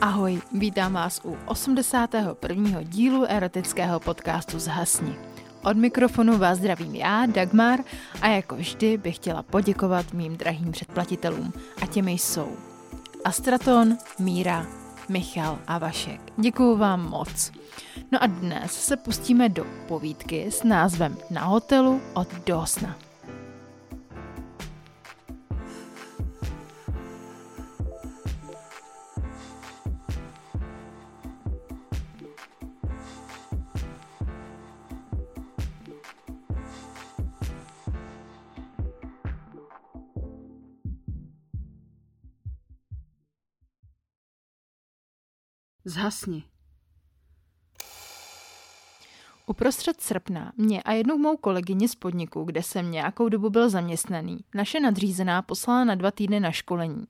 Ahoj, vítám vás u 81. dílu erotického podcastu Zhasni. Od mikrofonu vás zdravím já, Dagmar, a jako vždy bych chtěla poděkovat mým drahým předplatitelům. A těmi jsou Astraton, Míra, Michal a Vašek. Děkuju vám moc. No a dnes se pustíme do povídky s názvem Na hotelu od Dosna. Zhasni. Uprostřed srpna mě a jednou mou kolegyni z podniku, kde jsem nějakou dobu byl zaměstnaný, naše nadřízená poslala na dva týdny na školení.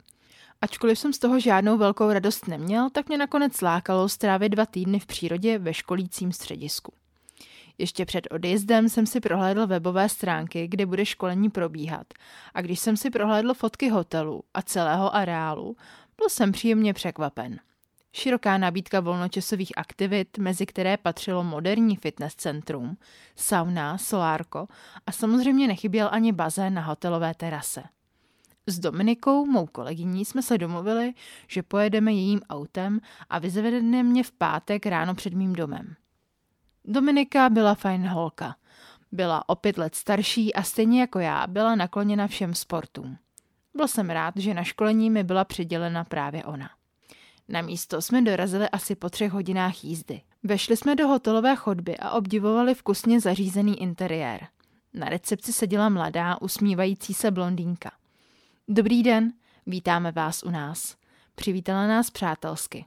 Ačkoliv jsem z toho žádnou velkou radost neměl, tak mě nakonec lákalo strávit dva týdny v přírodě ve školícím středisku. Ještě před odjezdem jsem si prohlédl webové stránky, kde bude školení probíhat a když jsem si prohlédl fotky hotelu a celého areálu, byl jsem příjemně překvapen. Široká nabídka volnočasových aktivit, mezi které patřilo moderní fitness centrum, sauna, solárko a samozřejmě nechyběl ani bazén na hotelové terase. S Dominikou, mou kolegyní, jsme se domluvili, že pojedeme jejím autem a vyzvedne mě v pátek ráno před mým domem. Dominika byla fajn holka. Byla o pět let starší a stejně jako já byla nakloněna všem sportům. Byl jsem rád, že na školení mi byla přidělena právě ona. Na místo jsme dorazili asi po třech hodinách jízdy. Vešli jsme do hotelové chodby a obdivovali vkusně zařízený interiér. Na recepci seděla mladá, usmívající se blondýnka. Dobrý den, vítáme vás u nás. Přivítala nás přátelsky.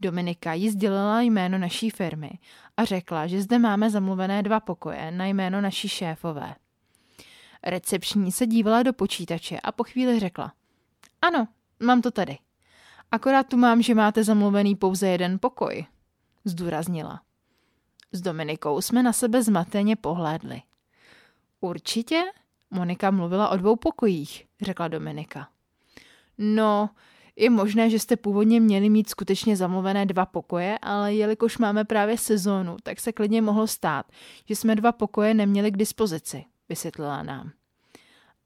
Dominika jí sdělila jméno naší firmy a řekla, že zde máme zamluvené dva pokoje na jméno naší šéfové. Recepční se dívala do počítače a po chvíli řekla. Ano, mám to tady. Akorát tu mám, že máte zamluvený pouze jeden pokoj, zdůraznila. S Dominikou jsme na sebe zmateně pohlédli. Určitě? Monika mluvila o dvou pokojích, řekla Dominika. No, je možné, že jste původně měli mít skutečně zamluvené dva pokoje, ale jelikož máme právě sezónu, tak se klidně mohlo stát, že jsme dva pokoje neměli k dispozici, vysvětlila nám.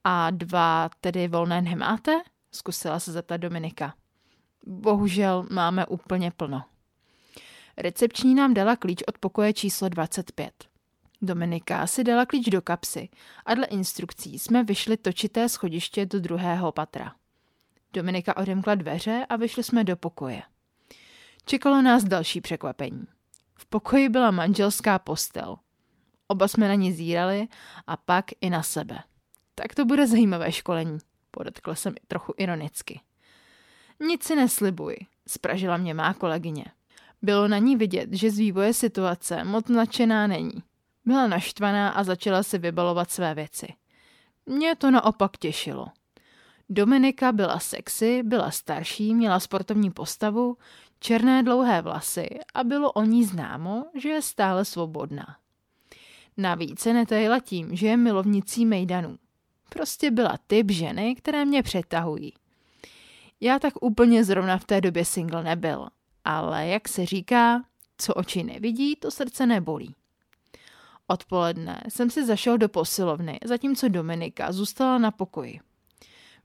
A dva tedy volné nemáte? Zkusila se zeptat Dominika bohužel máme úplně plno. Recepční nám dala klíč od pokoje číslo 25. Dominika si dala klíč do kapsy a dle instrukcí jsme vyšli točité schodiště do druhého patra. Dominika odemkla dveře a vyšli jsme do pokoje. Čekalo nás další překvapení. V pokoji byla manželská postel. Oba jsme na ní zírali a pak i na sebe. Tak to bude zajímavé školení, podotkla jsem trochu ironicky. Nic si neslibuj, spražila mě má kolegyně. Bylo na ní vidět, že z vývoje situace moc nadšená není. Byla naštvaná a začala si vybalovat své věci. Mě to naopak těšilo. Dominika byla sexy, byla starší, měla sportovní postavu, černé dlouhé vlasy a bylo o ní známo, že je stále svobodná. Navíc se netajila tím, že je milovnicí mejdanů. Prostě byla typ ženy, které mě přetahují. Já tak úplně zrovna v té době single nebyl, ale jak se říká, co oči nevidí, to srdce nebolí. Odpoledne jsem si zašel do posilovny, zatímco Dominika zůstala na pokoji.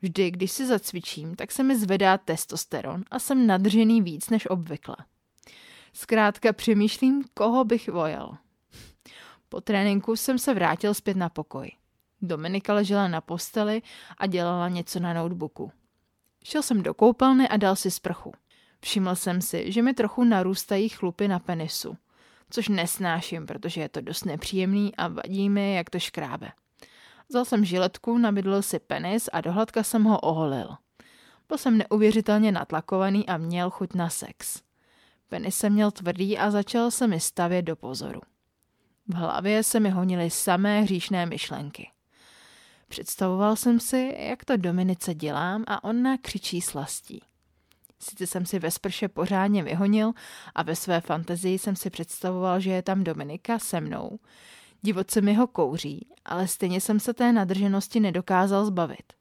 Vždy, když si zacvičím, tak se mi zvedá testosteron a jsem nadřený víc než obvykle. Zkrátka přemýšlím, koho bych vojel. Po tréninku jsem se vrátil zpět na pokoj. Dominika ležela na posteli a dělala něco na notebooku. Šel jsem do koupelny a dal si sprchu. Všiml jsem si, že mi trochu narůstají chlupy na penisu, což nesnáším, protože je to dost nepříjemný a vadí mi, jak to škrábe. Vzal jsem žiletku, nabídl si penis a dohladka jsem ho oholil. Byl jsem neuvěřitelně natlakovaný a měl chuť na sex. Penis jsem měl tvrdý a začal se mi stavět do pozoru. V hlavě se mi honily samé hříšné myšlenky. Představoval jsem si, jak to Dominice dělám a ona křičí slastí. Sice jsem si ve sprše pořádně vyhonil a ve své fantazii jsem si představoval, že je tam Dominika se mnou. Divoce mi ho kouří, ale stejně jsem se té nadrženosti nedokázal zbavit.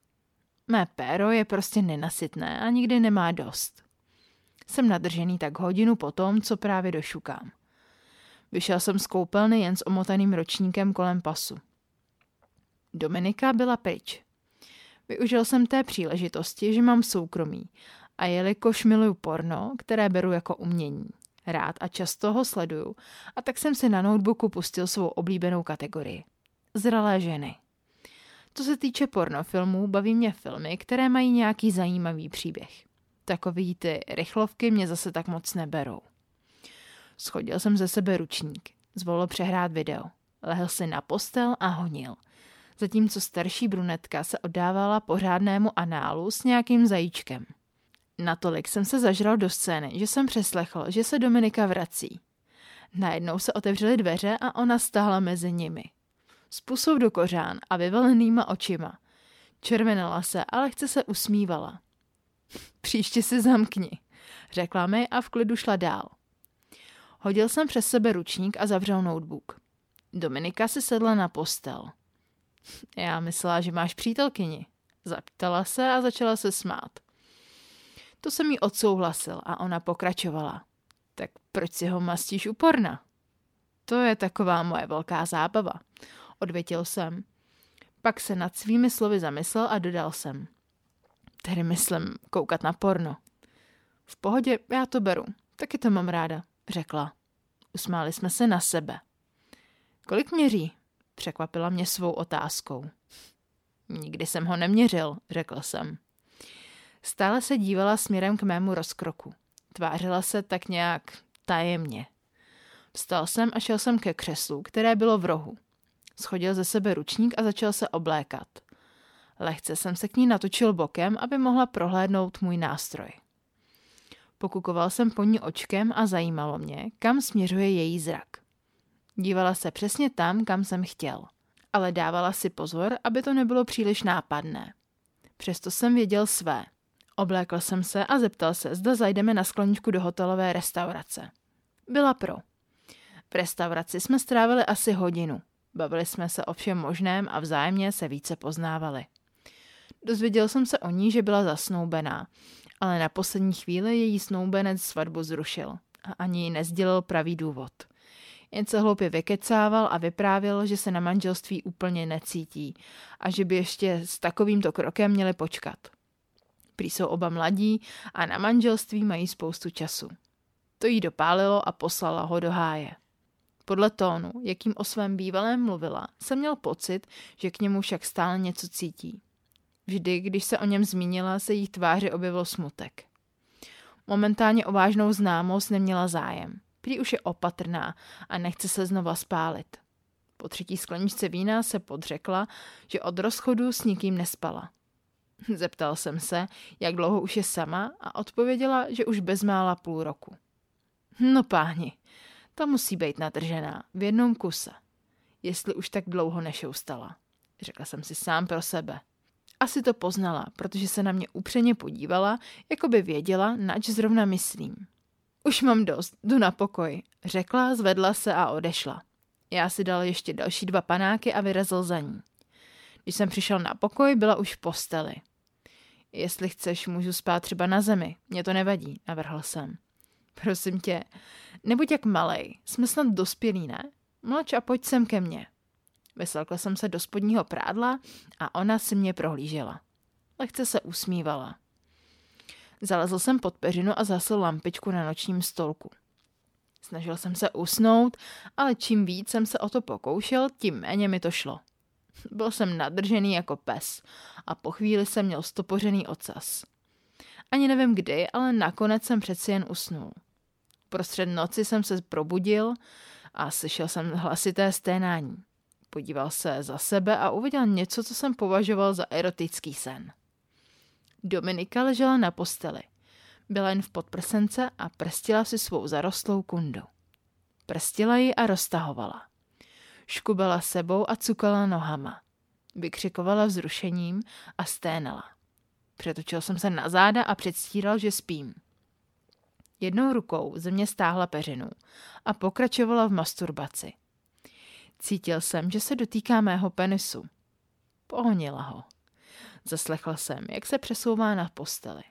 Mé péro je prostě nenasytné a nikdy nemá dost. Jsem nadržený tak hodinu po tom, co právě došukám. Vyšel jsem z koupelny jen s omotaným ročníkem kolem pasu. Dominika byla pryč. Využil jsem té příležitosti, že mám soukromí a jelikož miluju porno, které beru jako umění, rád a často ho sleduju, a tak jsem si na notebooku pustil svou oblíbenou kategorii. Zralé ženy. Co se týče pornofilmů, baví mě filmy, které mají nějaký zajímavý příběh. Takový ty rychlovky mě zase tak moc neberou. Schodil jsem ze sebe ručník, zvolil přehrát video. Lehl si na postel a honil. Zatímco starší brunetka se oddávala pořádnému análu s nějakým zajíčkem. Natolik jsem se zažral do scény, že jsem přeslechl, že se Dominika vrací. Najednou se otevřely dveře a ona stála mezi nimi. S do kořán a vyvelenýma očima. Červenala se a lehce se usmívala. Příště si zamkni, řekla mi a v klidu šla dál. Hodil jsem přes sebe ručník a zavřel notebook. Dominika si sedla na postel. Já myslela, že máš přítelkyni. Zaptala se a začala se smát. To jsem jí odsouhlasil a ona pokračovala. Tak proč si ho mastíš uporna? To je taková moje velká zábava, odvětil jsem. Pak se nad svými slovy zamyslel a dodal jsem. Tedy myslím koukat na porno. V pohodě, já to beru. Taky to mám ráda, řekla. Usmáli jsme se na sebe. Kolik měří? Překvapila mě svou otázkou. Nikdy jsem ho neměřil, řekl jsem. Stále se dívala směrem k mému rozkroku. Tvářila se tak nějak tajemně. Vstal jsem a šel jsem ke křeslu, které bylo v rohu. Schodil ze sebe ručník a začal se oblékat. Lehce jsem se k ní natočil bokem, aby mohla prohlédnout můj nástroj. Pokukoval jsem po ní očkem a zajímalo mě, kam směřuje její zrak. Dívala se přesně tam, kam jsem chtěl, ale dávala si pozor, aby to nebylo příliš nápadné. Přesto jsem věděl své. Oblékl jsem se a zeptal se, zda zajdeme na skloničku do hotelové restaurace. Byla pro. V restauraci jsme strávili asi hodinu. Bavili jsme se o všem možném a vzájemně se více poznávali. Dozvěděl jsem se o ní, že byla zasnoubená, ale na poslední chvíli její snoubenec svatbu zrušil a ani jí nezdělil pravý důvod. Jen se hloupě vykecával a vyprávěl, že se na manželství úplně necítí a že by ještě s takovýmto krokem měli počkat. Prý jsou oba mladí a na manželství mají spoustu času. To jí dopálilo a poslala ho do háje. Podle tónu, jakým o svém bývalém mluvila, jsem měl pocit, že k němu však stále něco cítí. Vždy, když se o něm zmínila, se jí tváři objevil smutek. Momentálně o vážnou známost neměla zájem. Prý už je opatrná a nechce se znova spálit. Po třetí skleničce vína se podřekla, že od rozchodu s nikým nespala. Zeptal jsem se, jak dlouho už je sama a odpověděla, že už bezmála půl roku. No páni, ta musí být nadržená v jednom kuse, jestli už tak dlouho nešoustala. Řekla jsem si sám pro sebe. Asi to poznala, protože se na mě upřeně podívala, jako by věděla, nač zrovna myslím. Už mám dost, jdu na pokoj, řekla, zvedla se a odešla. Já si dal ještě další dva panáky a vyrazil za ní. Když jsem přišel na pokoj, byla už v posteli. Jestli chceš, můžu spát třeba na zemi, mě to nevadí, navrhl jsem. Prosím tě, nebuď jak malej, jsme snad dospělí, ne? Mlč a pojď sem ke mně. Vyslekla jsem se do spodního prádla a ona si mě prohlížela. Lehce se usmívala. Zalezl jsem pod peřinu a zasl lampičku na nočním stolku. Snažil jsem se usnout, ale čím víc jsem se o to pokoušel, tím méně mi to šlo. Byl jsem nadržený jako pes a po chvíli jsem měl stopořený ocas. Ani nevím kdy, ale nakonec jsem přeci jen usnul. Prostřed noci jsem se probudil a slyšel jsem hlasité sténání. Podíval se za sebe a uviděl něco, co jsem považoval za erotický sen. Dominika ležela na posteli. Byla jen v podprsence a prstila si svou zarostlou kundu. Prstila ji a roztahovala. Škubala sebou a cukala nohama. Vykřikovala vzrušením a sténala. Přetočil jsem se na záda a předstíral, že spím. Jednou rukou ze mě stáhla peřinu a pokračovala v masturbaci. Cítil jsem, že se dotýká mého penisu. Pohonila ho. Zaslechl jsem, jak se přesouvá na posteli.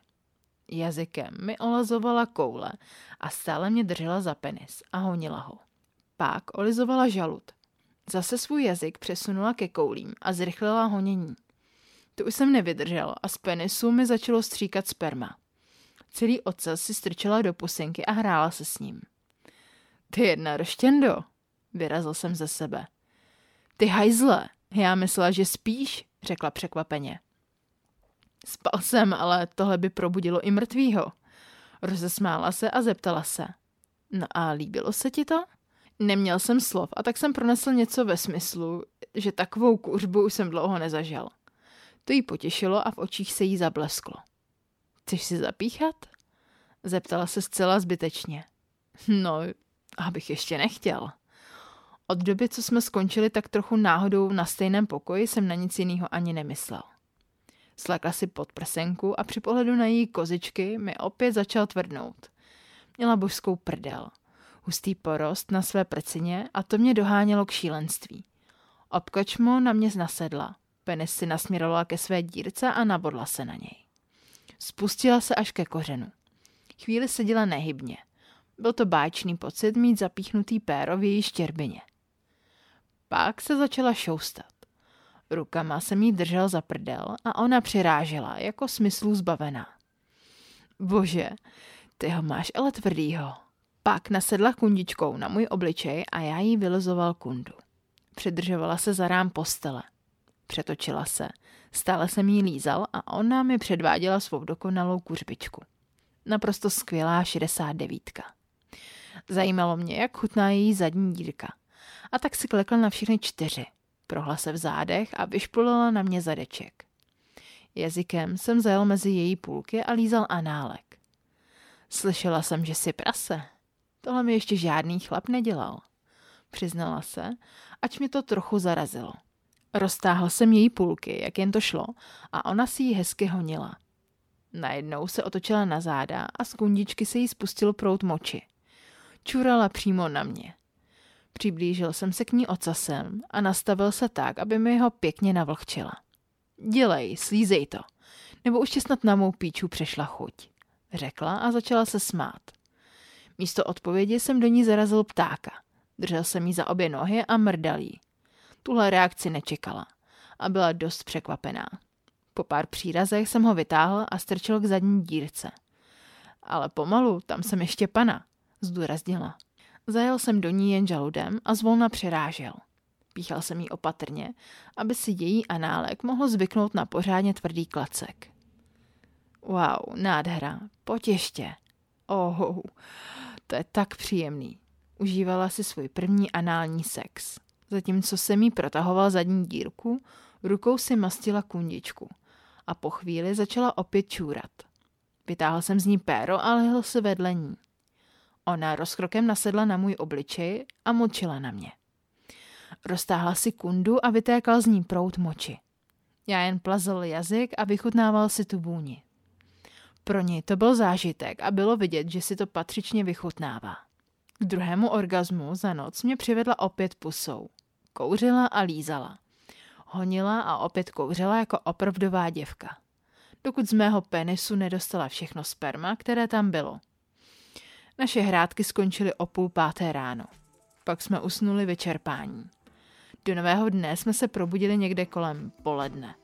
Jazykem mi olazovala koule a stále mě držela za penis a honila ho. Pak olizovala žalud. Zase svůj jazyk přesunula ke koulím a zrychlila honění. To už jsem nevydržela a z penisu mi začalo stříkat sperma. Celý ocas si strčila do pusinky a hrála se s ním. Ty jedna roštěndo, vyrazil jsem ze sebe. Ty hajzle, já myslela, že spíš, řekla překvapeně. Spal jsem, ale tohle by probudilo i mrtvýho. Rozesmála se a zeptala se. No a líbilo se ti to? Neměl jsem slov a tak jsem pronesl něco ve smyslu, že takovou kuřbu už jsem dlouho nezažil. To jí potěšilo a v očích se jí zablesklo. Chceš si zapíchat? Zeptala se zcela zbytečně. No, abych ještě nechtěl. Od doby, co jsme skončili tak trochu náhodou na stejném pokoji, jsem na nic jiného ani nemyslel. Slekla si pod prsenku a při pohledu na její kozičky mi opět začal tvrdnout. Měla božskou prdel. Hustý porost na své prcině a to mě dohánělo k šílenství. Obkočmo na mě nasedla. Penis si nasměrovala ke své dírce a nabodla se na něj. Spustila se až ke kořenu. Chvíli seděla nehybně. Byl to báječný pocit mít zapíchnutý péro v její štěrbině. Pak se začala šoustat. Rukama jsem jí držel za prdel a ona přirážela, jako smyslu zbavená. Bože, ty ho máš ale tvrdýho. Pak nasedla kundičkou na můj obličej a já jí vylezoval kundu. Přidržovala se za rám postele. Přetočila se. Stále jsem jí lízal a ona mi předváděla svou dokonalou kuřbičku. Naprosto skvělá 69. Zajímalo mě, jak chutná její zadní dírka. A tak si klekla na všechny čtyři. Prohla se v zádech a vyšpulila na mě zadeček. Jazykem jsem zajel mezi její půlky a lízal análek. Slyšela jsem, že si prase. Tohle mi ještě žádný chlap nedělal. Přiznala se, ač mi to trochu zarazilo. Roztáhl jsem její půlky, jak jen to šlo, a ona si ji hezky honila. Najednou se otočila na záda a z kundičky se jí spustil prout moči. Čurala přímo na mě. Přiblížil jsem se k ní ocasem a nastavil se tak, aby mi ho pěkně navlhčila. Dělej, slízej to, nebo už ti snad na mou píču přešla chuť, řekla a začala se smát. Místo odpovědi jsem do ní zarazil ptáka. Držel jsem jí za obě nohy a mrdal jí. Tuhle reakci nečekala a byla dost překvapená. Po pár přírazech jsem ho vytáhl a strčil k zadní dírce. Ale pomalu, tam jsem ještě pana, zdůraznila. Zajel jsem do ní jen žaludem a zvolna přirážel. Píchal jsem jí opatrně, aby si její análek mohl zvyknout na pořádně tvrdý klacek. Wow, nádhera, pojď ještě. Oh, to je tak příjemný. Užívala si svůj první anální sex. Zatímco jsem jí protahoval zadní dírku, rukou si mastila kundičku a po chvíli začala opět čůrat. Vytáhl jsem z ní péro a lehl se vedle ní. Ona rozkrokem nasedla na můj obličej a močila na mě. Roztáhla si kundu a vytékal z ní prout moči. Já jen plazil jazyk a vychutnával si tu vůni. Pro ní to byl zážitek a bylo vidět, že si to patřičně vychutnává. K druhému orgazmu za noc mě přivedla opět pusou. Kouřila a lízala. Honila a opět kouřila jako opravdová děvka. Dokud z mého penisu nedostala všechno sperma, které tam bylo. Naše hrádky skončily o půl páté ráno. Pak jsme usnuli vyčerpání. Do nového dne jsme se probudili někde kolem poledne.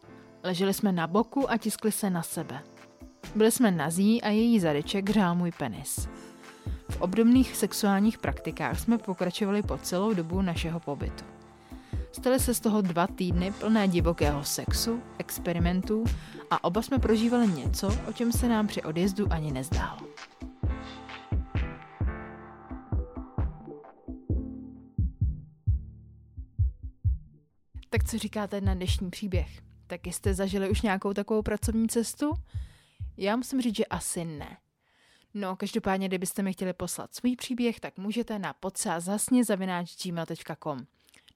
Leželi jsme na boku a tiskli se na sebe. Byli jsme nazí a její zadeček hřál můj penis. V obdobných sexuálních praktikách jsme pokračovali po celou dobu našeho pobytu. Staly se z toho dva týdny plné divokého sexu, experimentů a oba jsme prožívali něco, o čem se nám při odjezdu ani nezdálo. Tak co říkáte na dnešní příběh? Tak jste zažili už nějakou takovou pracovní cestu? Já musím říct, že asi ne. No, každopádně, kdybyste mi chtěli poslat svůj příběh, tak můžete na podsázasně.gmail.com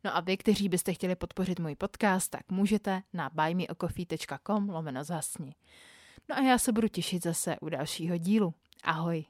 No a vy, kteří byste chtěli podpořit můj podcast, tak můžete na buymeacoffee.com lomeno zasni. No a já se budu těšit zase u dalšího dílu. Ahoj!